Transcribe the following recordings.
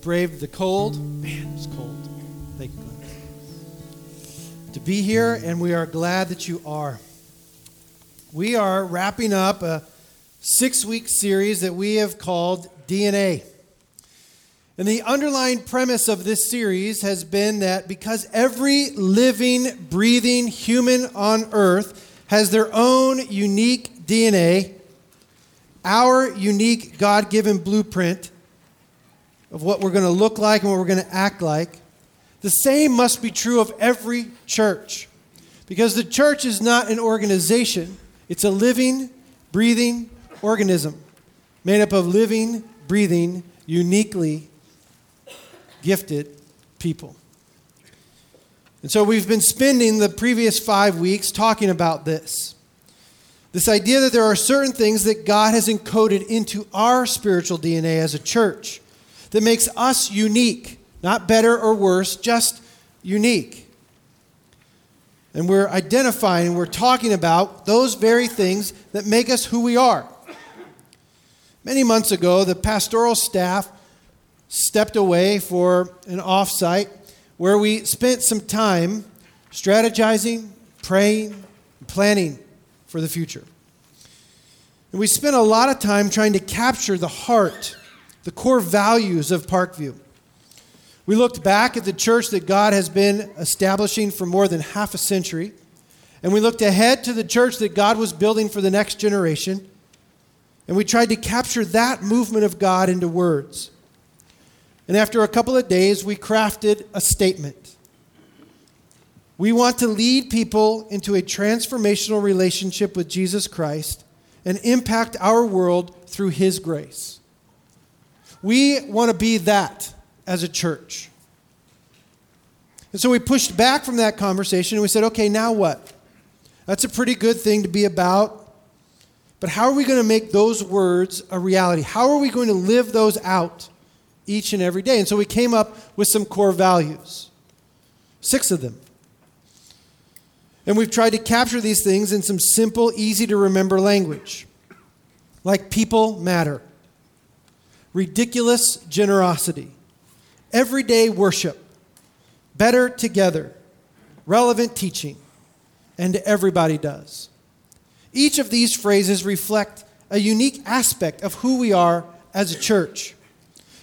braved the cold. Man, it's cold. Thank you, Glenn. To be here, and we are glad that you are. We are wrapping up a six week series that we have called DNA. And the underlying premise of this series has been that because every living, breathing human on earth has their own unique DNA, our unique God given blueprint of what we're going to look like and what we're going to act like, the same must be true of every church. Because the church is not an organization, it's a living, breathing organism made up of living, breathing, uniquely gifted people. And so we've been spending the previous five weeks talking about this. This idea that there are certain things that God has encoded into our spiritual DNA as a church that makes us unique, not better or worse, just unique. And we're identifying we're talking about those very things that make us who we are. Many months ago, the pastoral staff stepped away for an offsite where we spent some time strategizing, praying, planning for the future. And we spent a lot of time trying to capture the heart the core values of Parkview. We looked back at the church that God has been establishing for more than half a century, and we looked ahead to the church that God was building for the next generation, and we tried to capture that movement of God into words. And after a couple of days, we crafted a statement. We want to lead people into a transformational relationship with Jesus Christ and impact our world through His grace. We want to be that as a church. And so we pushed back from that conversation and we said, okay, now what? That's a pretty good thing to be about. But how are we going to make those words a reality? How are we going to live those out each and every day? And so we came up with some core values, six of them. And we've tried to capture these things in some simple, easy to remember language, like people matter ridiculous generosity, everyday worship, better together, relevant teaching, and everybody does. Each of these phrases reflect a unique aspect of who we are as a church.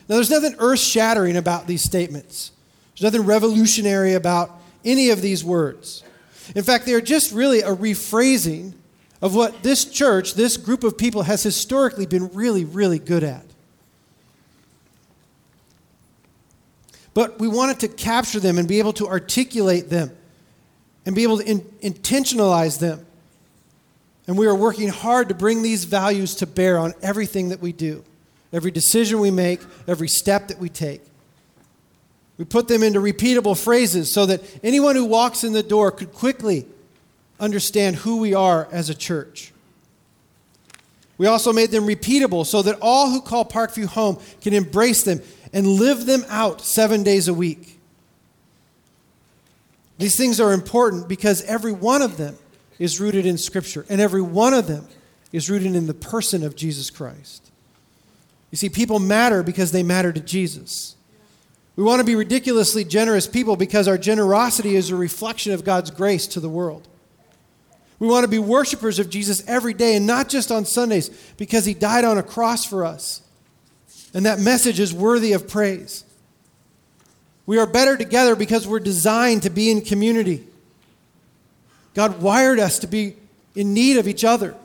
Now, there's nothing earth shattering about these statements, there's nothing revolutionary about any of these words. In fact, they are just really a rephrasing of what this church, this group of people, has historically been really, really good at. But we wanted to capture them and be able to articulate them and be able to in, intentionalize them. And we are working hard to bring these values to bear on everything that we do, every decision we make, every step that we take. We put them into repeatable phrases so that anyone who walks in the door could quickly understand who we are as a church. We also made them repeatable so that all who call Parkview home can embrace them and live them out seven days a week. These things are important because every one of them is rooted in Scripture, and every one of them is rooted in the person of Jesus Christ. You see, people matter because they matter to Jesus. We want to be ridiculously generous people because our generosity is a reflection of God's grace to the world. We want to be worshipers of Jesus every day and not just on Sundays because he died on a cross for us and that message is worthy of praise. We are better together because we're designed to be in community. God wired us to be in need of each other.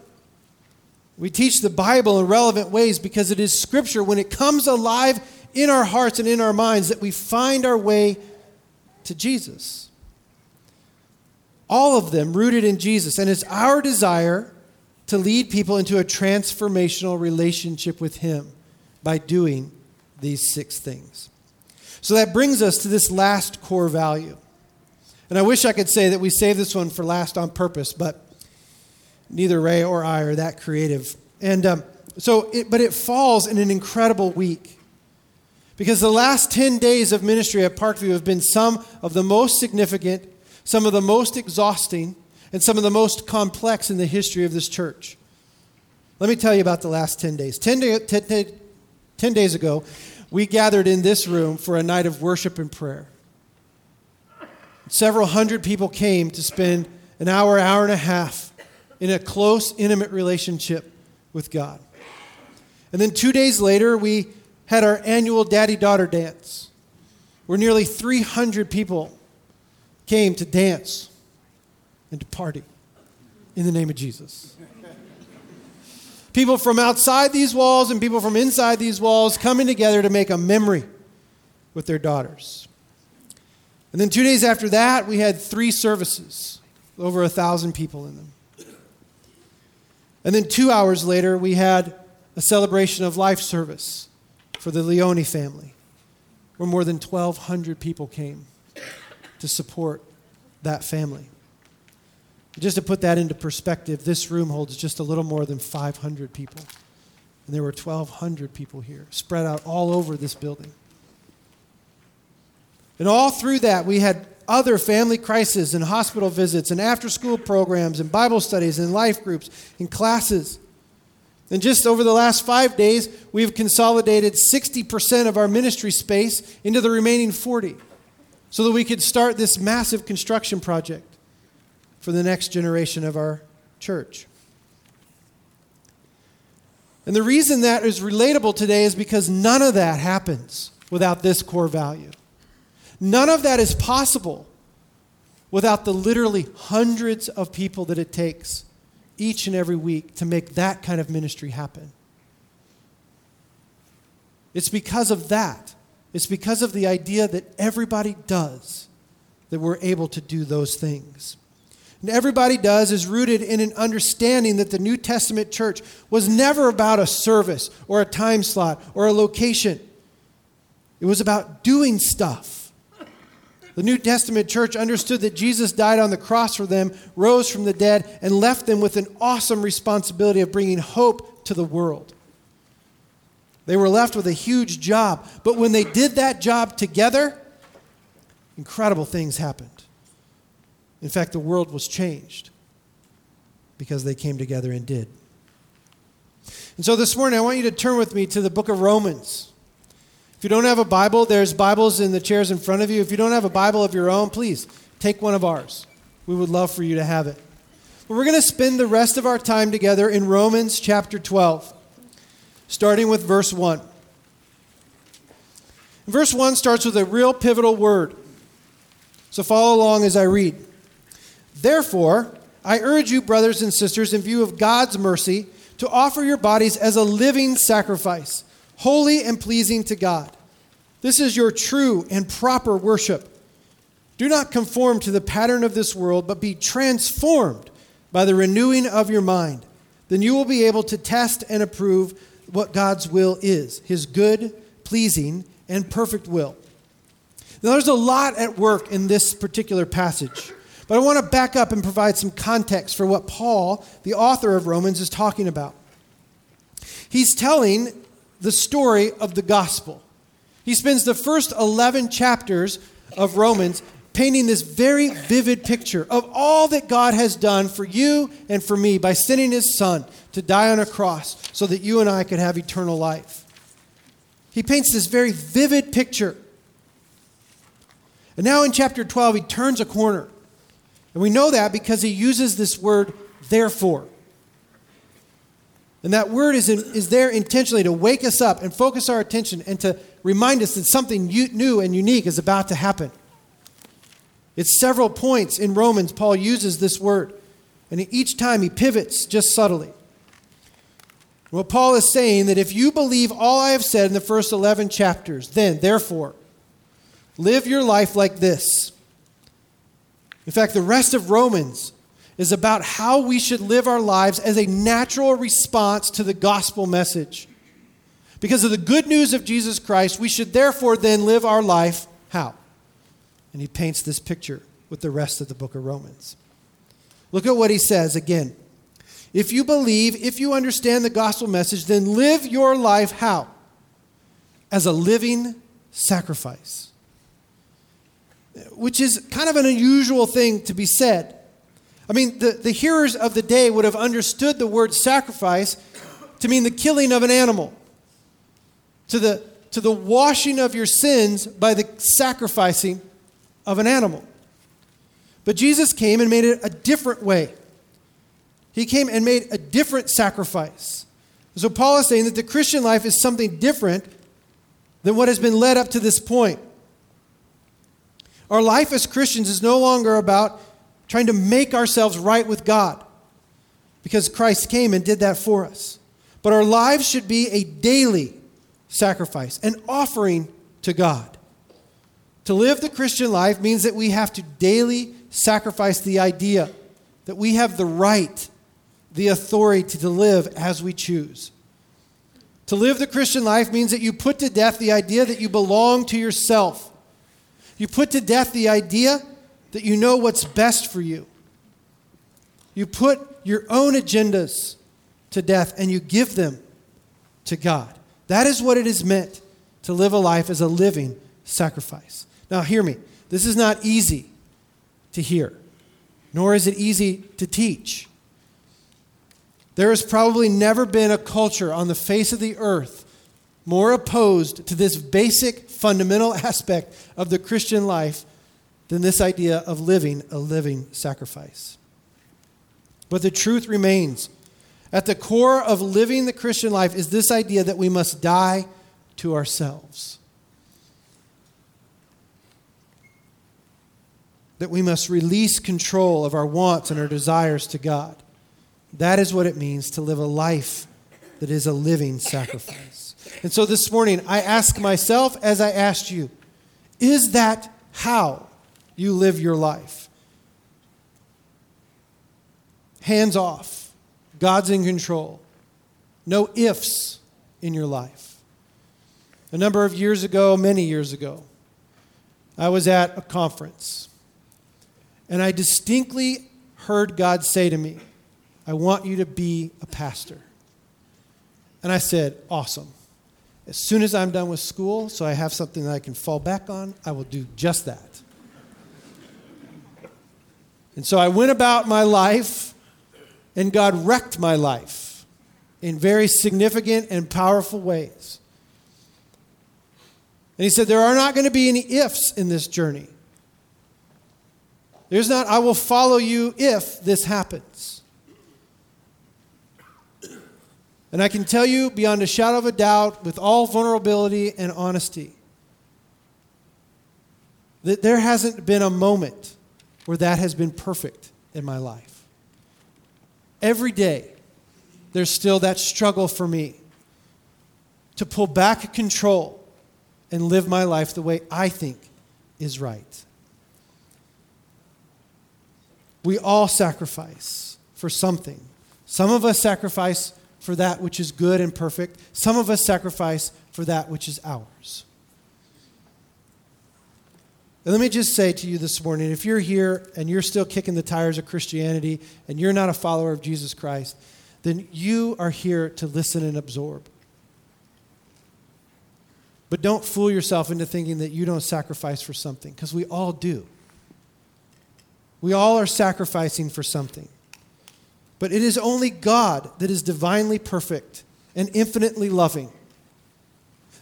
We teach the Bible in relevant ways because it is Scripture, when it comes alive in our hearts and in our minds, that we find our way to Jesus. All of them rooted in Jesus. And it's our desire to lead people into a transformational relationship with Him by doing these six things. So that brings us to this last core value. And I wish I could say that we saved this one for last on purpose, but neither Ray or I are that creative. And um, so, it, but it falls in an incredible week. Because the last 10 days of ministry at Parkview have been some of the most significant, some of the most exhausting, and some of the most complex in the history of this church. Let me tell you about the last 10 days. 10, day, 10, 10 days ago, we gathered in this room for a night of worship and prayer. Several hundred people came to spend an hour, hour and a half in a close, intimate relationship with God. And then two days later, we had our annual daddy daughter dance, where nearly 300 people came to dance and to party in the name of Jesus. People from outside these walls and people from inside these walls coming together to make a memory with their daughters. And then two days after that, we had three services, over a thousand people in them. And then two hours later, we had a celebration of life service for the Leone family, where more than 1,200 people came to support that family. Just to put that into perspective, this room holds just a little more than 500 people. And there were 1,200 people here, spread out all over this building. And all through that, we had other family crises and hospital visits and after school programs and Bible studies and life groups and classes. And just over the last five days, we've consolidated 60% of our ministry space into the remaining 40 so that we could start this massive construction project for the next generation of our church. And the reason that is relatable today is because none of that happens without this core value. None of that is possible without the literally hundreds of people that it takes each and every week to make that kind of ministry happen. It's because of that. It's because of the idea that everybody does that we're able to do those things. And everybody does is rooted in an understanding that the New Testament church was never about a service or a time slot or a location. It was about doing stuff. The New Testament church understood that Jesus died on the cross for them, rose from the dead, and left them with an awesome responsibility of bringing hope to the world. They were left with a huge job, but when they did that job together, incredible things happened. In fact, the world was changed because they came together and did. And so this morning, I want you to turn with me to the book of Romans. If you don't have a Bible, there's Bibles in the chairs in front of you. If you don't have a Bible of your own, please take one of ours. We would love for you to have it. But we're going to spend the rest of our time together in Romans chapter 12, starting with verse 1. Verse 1 starts with a real pivotal word. So follow along as I read. Therefore, I urge you, brothers and sisters, in view of God's mercy, to offer your bodies as a living sacrifice holy and pleasing to God. This is your true and proper worship. Do not conform to the pattern of this world, but be transformed by the renewing of your mind. Then you will be able to test and approve what God's will is his good, pleasing, and perfect will. Now, there's a lot at work in this particular passage, but I want to back up and provide some context for what Paul, the author of Romans, is talking about. He's telling the story of the gospel. He spends the first 11 chapters of Romans painting this very vivid picture of all that God has done for you and for me by sending his son to die on a cross so that you and I could have eternal life. He paints this very vivid picture. And now in chapter 12, he turns a corner. And we know that because he uses this word, therefore. And that word is, in, is there intentionally to wake us up and focus our attention and to remind us that something new and unique is about to happen. It's several points in Romans, Paul uses this word. And each time he pivots just subtly. Well, Paul is saying that if you believe all I have said in the first 11 chapters, then, therefore, live your life like this. In fact, the rest of Romans is about how we should live our lives as a natural response to the gospel message. Because of the good news of Jesus Christ, we should therefore then live our life how? And he paints this picture with the rest of the book of Romans. Look at what he says again. If you believe, if you understand the gospel message, then live your life how? As a living sacrifice. Which is kind of an unusual thing to be said. I mean, the, the hearers of the day would have understood the word sacrifice to mean the killing of an animal. To the to the washing of your sins by the sacrificing of an animal. But Jesus came and made it a different way. He came and made a different sacrifice. So Paul is saying that the Christian life is something different than what has been led up to this point. Our life as Christians is no longer about trying to make ourselves right with God because Christ came and did that for us. But our lives should be a daily sacrifice, an offering to God. To live the Christian life means that we have to daily sacrifice the idea that we have the right, the authority to live as we choose. To live the Christian life means that you put to death the idea that you belong to yourself. You put to death the idea that you know what's best for you. You put your own agendas to death and you give them to God. That is what it is meant to live a life as a living sacrifice. Now, hear me. This is not easy to hear, nor is it easy to teach. There has probably never been a culture on the face of the earth more opposed to this basic fundamental aspect of the Christian life than this idea of living a living sacrifice. But the truth remains at the core of living the Christian life is this idea that we must die to ourselves. That we must release control of our wants and our desires to God. That is what it means to live a life that is a living sacrifice. And so this morning, I ask myself, as I asked you, is that how you live your life? Hands off God's in control. No ifs in your life. A number of years ago, many years ago, I was at a conference and I distinctly heard God say to me, I want you to be a pastor. And I said, Awesome. As soon as I'm done with school, so I have something that I can fall back on, I will do just that. And so I went about my life and God wrecked my life in very significant and powerful ways. And he said, There are not going to be any ifs in this journey. There's not, I will follow you if this happens. And I can tell you beyond a shadow of a doubt, with all vulnerability and honesty, that there hasn't been a moment where that has been perfect in my life. Every day, there's still that struggle for me to pull back control and live my life the way I think is right. We all sacrifice for something. Some of us sacrifice for that which is good and perfect, some of us sacrifice for that which is ours. And let me just say to you this morning if you're here and you're still kicking the tires of Christianity and you're not a follower of Jesus Christ, then you are here to listen and absorb. But don't fool yourself into thinking that you don't sacrifice for something, because we all do. We all are sacrificing for something. But it is only God that is divinely perfect and infinitely loving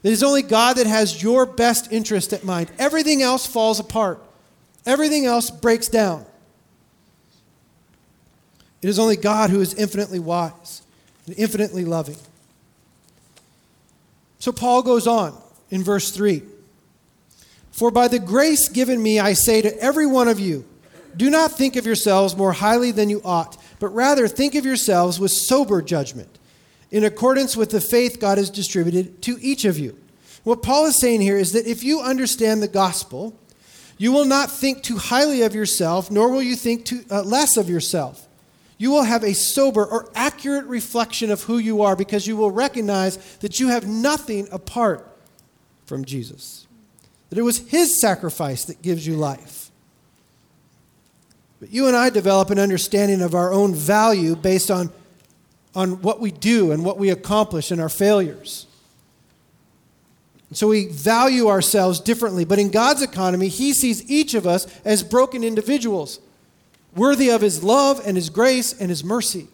it is only God that has your best interest at mind. Everything else falls apart, everything else breaks down. It is only God who is infinitely wise and infinitely loving. So Paul goes on in verse 3 For by the grace given me, I say to every one of you, do not think of yourselves more highly than you ought, but rather think of yourselves with sober judgment in accordance with the faith God has distributed to each of you. What Paul is saying here is that if you understand the gospel, you will not think too highly of yourself, nor will you think too, uh, less of yourself. You will have a sober or accurate reflection of who you are because you will recognize that you have nothing apart from Jesus. That it was his sacrifice that gives you life. But you and I develop an understanding of our own value based on on what we do and what we accomplish and our failures. So we value ourselves differently. But in God's economy, He sees each of us as broken individuals, worthy of His love and His grace and His mercy.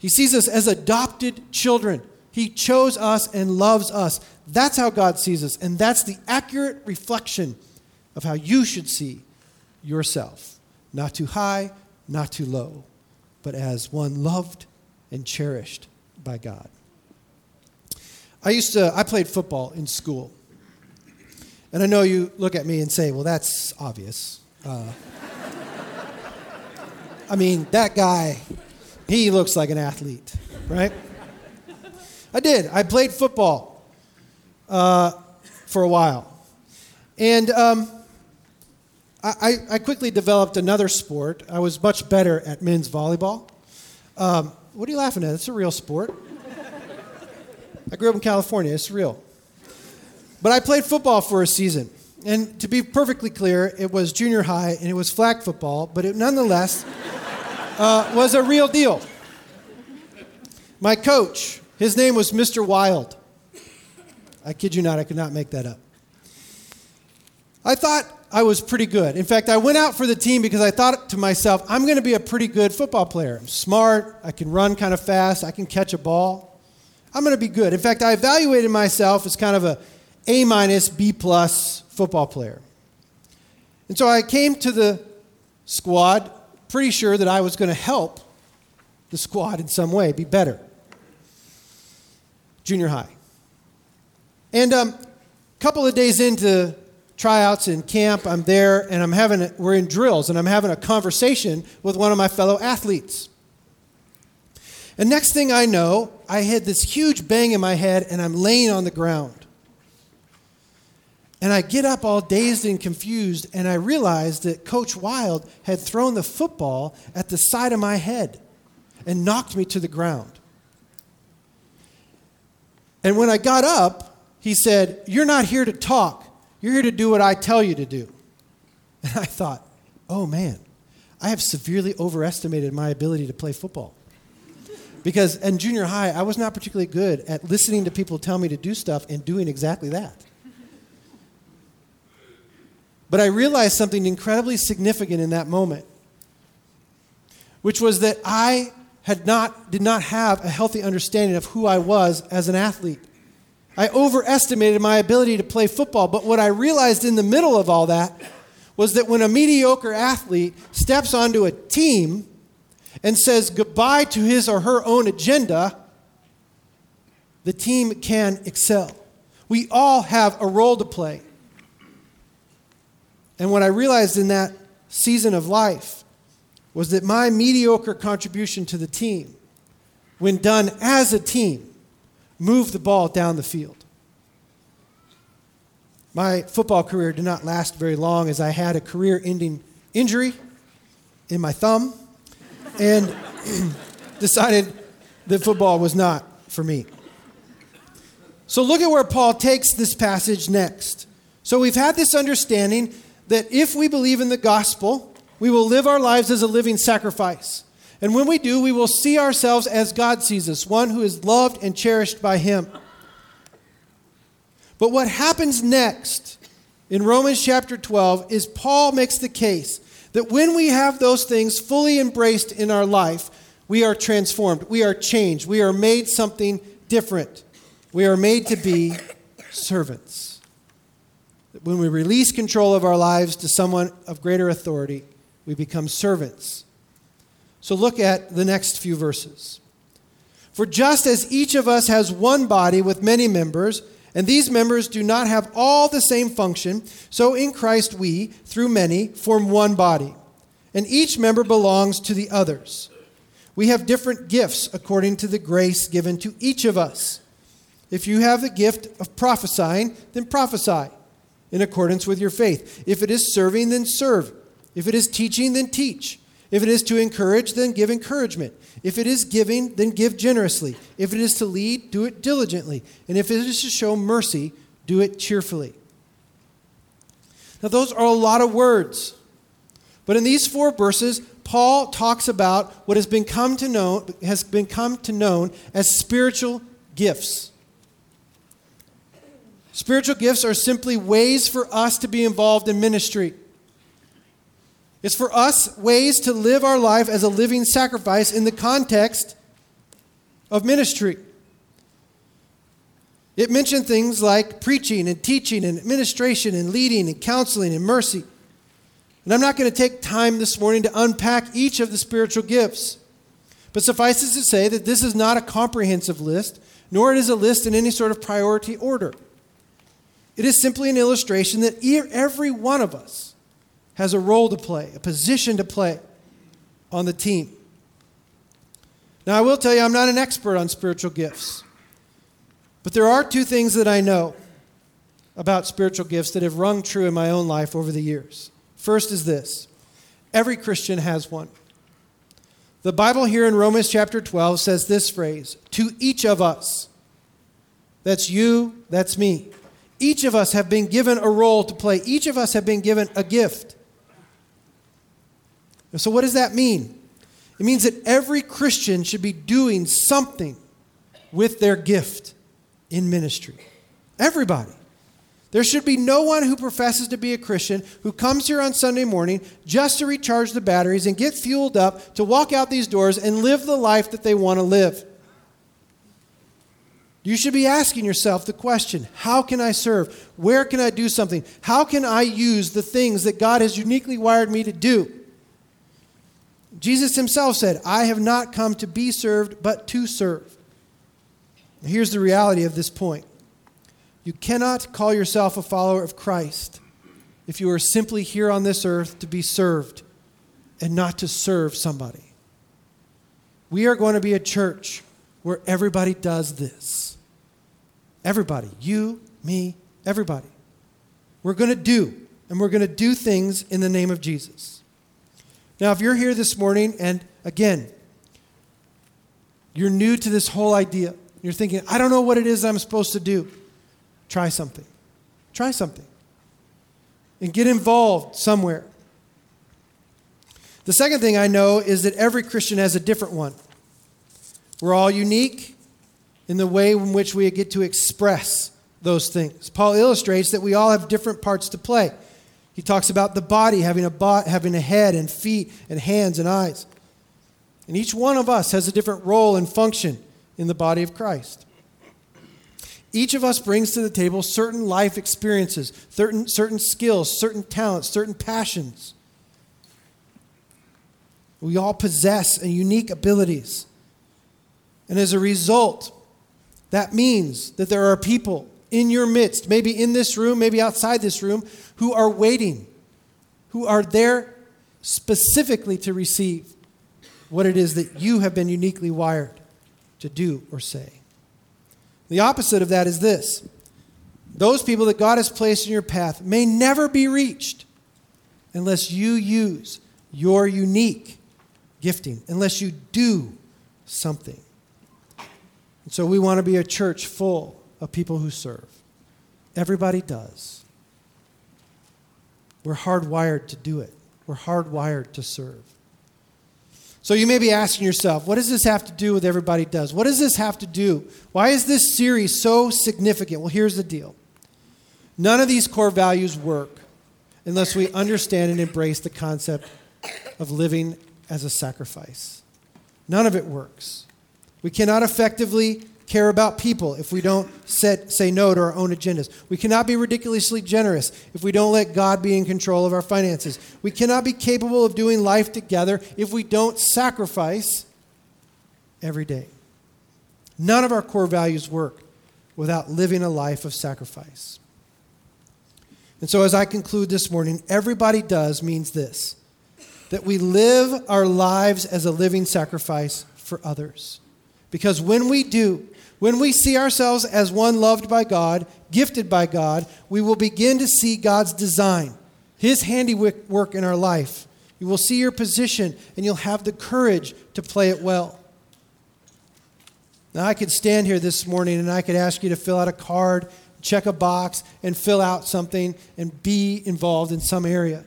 He sees us as adopted children. He chose us and loves us. That's how God sees us, and that's the accurate reflection of how you should see yourself. Not too high, not too low, but as one loved and cherished by God. I used to, I played football in school. And I know you look at me and say, well, that's obvious. Uh, I mean, that guy, he looks like an athlete, right? I did. I played football uh, for a while. And um, I, I, quickly developed another sport. I was much better at men's volleyball. Um, what are you laughing at? It's a real sport. I grew up in California. It's real. But I played football for a season. And to be perfectly clear, it was junior high and it was flag football, but it nonetheless uh, was a real deal. My coach, his name was Mr. Wild. I kid you not, I could not make that up. I thought I was pretty good. In fact, I went out for the team because I thought to myself, I'm going to be a pretty good football player. I'm smart, I can run kind of fast, I can catch a ball. I'm going to be good. In fact, I evaluated myself as kind of a A minus, B plus football player. And so I came to the squad pretty sure that I was going to help the squad in some way, be better. Junior high. And a um, couple of days into tryouts in camp, I'm there and I'm having, we're in drills and I'm having a conversation with one of my fellow athletes. And next thing I know, I had this huge bang in my head and I'm laying on the ground. And I get up all dazed and confused, and I realize that Coach Wild had thrown the football at the side of my head and knocked me to the ground. And when I got up, he said, You're not here to talk. You're here to do what I tell you to do. And I thought, Oh man, I have severely overestimated my ability to play football. Because in junior high, I was not particularly good at listening to people tell me to do stuff and doing exactly that. But I realized something incredibly significant in that moment, which was that I had not, did not have a healthy understanding of who I was as an athlete. I overestimated my ability to play football, but what I realized in the middle of all that was that when a mediocre athlete steps onto a team and says goodbye to his or her own agenda, the team can excel. We all have a role to play. And what I realized in that season of life was that my mediocre contribution to the team, when done as a team, moved the ball down the field. My football career did not last very long as I had a career ending injury in my thumb and decided that football was not for me. So look at where Paul takes this passage next. So we've had this understanding that if we believe in the gospel, we will live our lives as a living sacrifice. And when we do, we will see ourselves as God sees us, one who is loved and cherished by Him. But what happens next in Romans chapter 12 is Paul makes the case that when we have those things fully embraced in our life, we are transformed, we are changed, we are made something different. We are made to be servants when we release control of our lives to someone of greater authority, we become servants. So look at the next few verses. For just as each of us has one body with many members, and these members do not have all the same function, so in Christ we, through many, form one body, and each member belongs to the others. We have different gifts according to the grace given to each of us. If you have the gift of prophesying, then prophesy in accordance with your faith. If it is serving, then serve. If it is teaching, then teach. If it is to encourage, then give encouragement. If it is giving, then give generously. If it is to lead, do it diligently. And if it is to show mercy, do it cheerfully. Now, those are a lot of words. But in these four verses, Paul talks about what has been come to know, has been come to known as spiritual gifts. Spiritual gifts are simply ways for us to be involved in ministry. It's for us ways to live our life as a living sacrifice in the context of ministry. It mentioned things like preaching and teaching and administration and leading and counseling and mercy. And I'm not going to take time this morning to unpack each of the spiritual gifts. But suffice it to say that this is not a comprehensive list, nor it is a list in any sort of priority order. It is simply an illustration that every one of us has a role to play, a position to play on the team. Now, I will tell you, I'm not an expert on spiritual gifts, but there are two things that I know about spiritual gifts that have rung true in my own life over the years. First is this every Christian has one. The Bible here in Romans chapter 12 says this phrase to each of us. That's you, that's me. Each of us have been given a role to play, each of us have been given a gift. So, what does that mean? It means that every Christian should be doing something with their gift in ministry. Everybody. There should be no one who professes to be a Christian who comes here on Sunday morning just to recharge the batteries and get fueled up to walk out these doors and live the life that they want to live. You should be asking yourself the question how can I serve? Where can I do something? How can I use the things that God has uniquely wired me to do? Jesus himself said, I have not come to be served, but to serve. Here's the reality of this point you cannot call yourself a follower of Christ if you are simply here on this earth to be served and not to serve somebody. We are going to be a church where everybody does this. Everybody. You, me, everybody. We're going to do, and we're going to do things in the name of Jesus. Now, if you're here this morning and again, you're new to this whole idea, you're thinking, I don't know what it is I'm supposed to do. Try something. Try something. And get involved somewhere. The second thing I know is that every Christian has a different one. We're all unique in the way in which we get to express those things. Paul illustrates that we all have different parts to play. He talks about the body having a, bo- having a head and feet and hands and eyes. And each one of us has a different role and function in the body of Christ. Each of us brings to the table certain life experiences, certain, certain skills, certain talents, certain passions. We all possess unique abilities. And as a result, that means that there are people in your midst, maybe in this room, maybe outside this room, who are waiting, who are there specifically to receive what it is that you have been uniquely wired to do or say. The opposite of that is this those people that God has placed in your path may never be reached unless you use your unique gifting, unless you do something. And so we want to be a church full of people who serve. Everybody does. We're hardwired to do it, we're hardwired to serve. So you may be asking yourself, what does this have to do with everybody does? What does this have to do? Why is this series so significant? Well, here's the deal. None of these core values work unless we understand and embrace the concept of living as a sacrifice. None of it works. We cannot effectively care about people if we don't set, say no to our own agendas. We cannot be ridiculously generous if we don't let God be in control of our finances. We cannot be capable of doing life together if we don't sacrifice every day. None of our core values work without living a life of sacrifice. And so, as I conclude this morning, everybody does means this that we live our lives as a living sacrifice for others. Because when we do, when we see ourselves as one loved by God, gifted by God, we will begin to see God's design, His handiwork in our life. You will see your position and you'll have the courage to play it well. Now, I could stand here this morning and I could ask you to fill out a card, check a box, and fill out something and be involved in some area.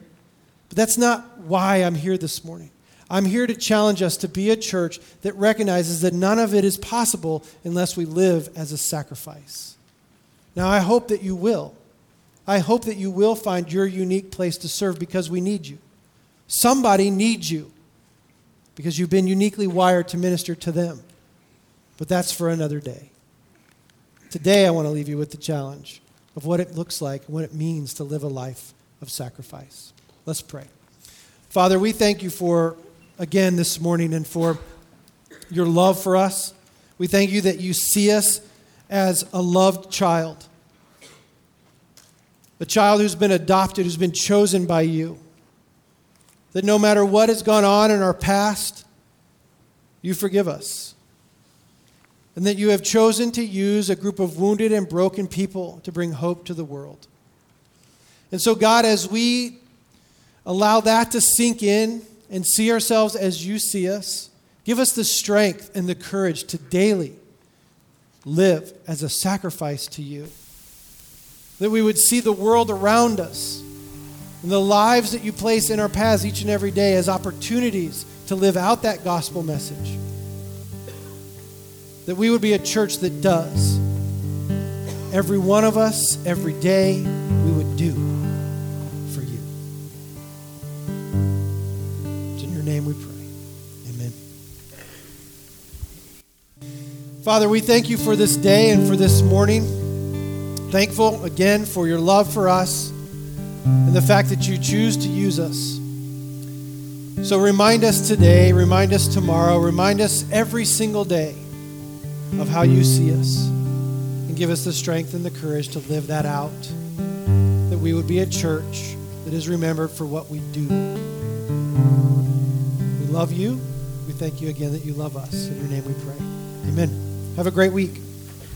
But that's not why I'm here this morning. I'm here to challenge us to be a church that recognizes that none of it is possible unless we live as a sacrifice. Now, I hope that you will. I hope that you will find your unique place to serve because we need you. Somebody needs you because you've been uniquely wired to minister to them. But that's for another day. Today, I want to leave you with the challenge of what it looks like, what it means to live a life of sacrifice. Let's pray. Father, we thank you for, again, this morning and for your love for us. We thank you that you see us as a loved child, a child who's been adopted, who's been chosen by you. That no matter what has gone on in our past, you forgive us. And that you have chosen to use a group of wounded and broken people to bring hope to the world. And so, God, as we allow that to sink in and see ourselves as you see us, give us the strength and the courage to daily live as a sacrifice to you. That we would see the world around us and the lives that you place in our paths each and every day as opportunities to live out that gospel message. That we would be a church that does. Every one of us, every day, Father, we thank you for this day and for this morning. Thankful again for your love for us and the fact that you choose to use us. So remind us today, remind us tomorrow, remind us every single day of how you see us. And give us the strength and the courage to live that out. That we would be a church that is remembered for what we do. We love you. We thank you again that you love us. In your name we pray. Amen. Have a great week.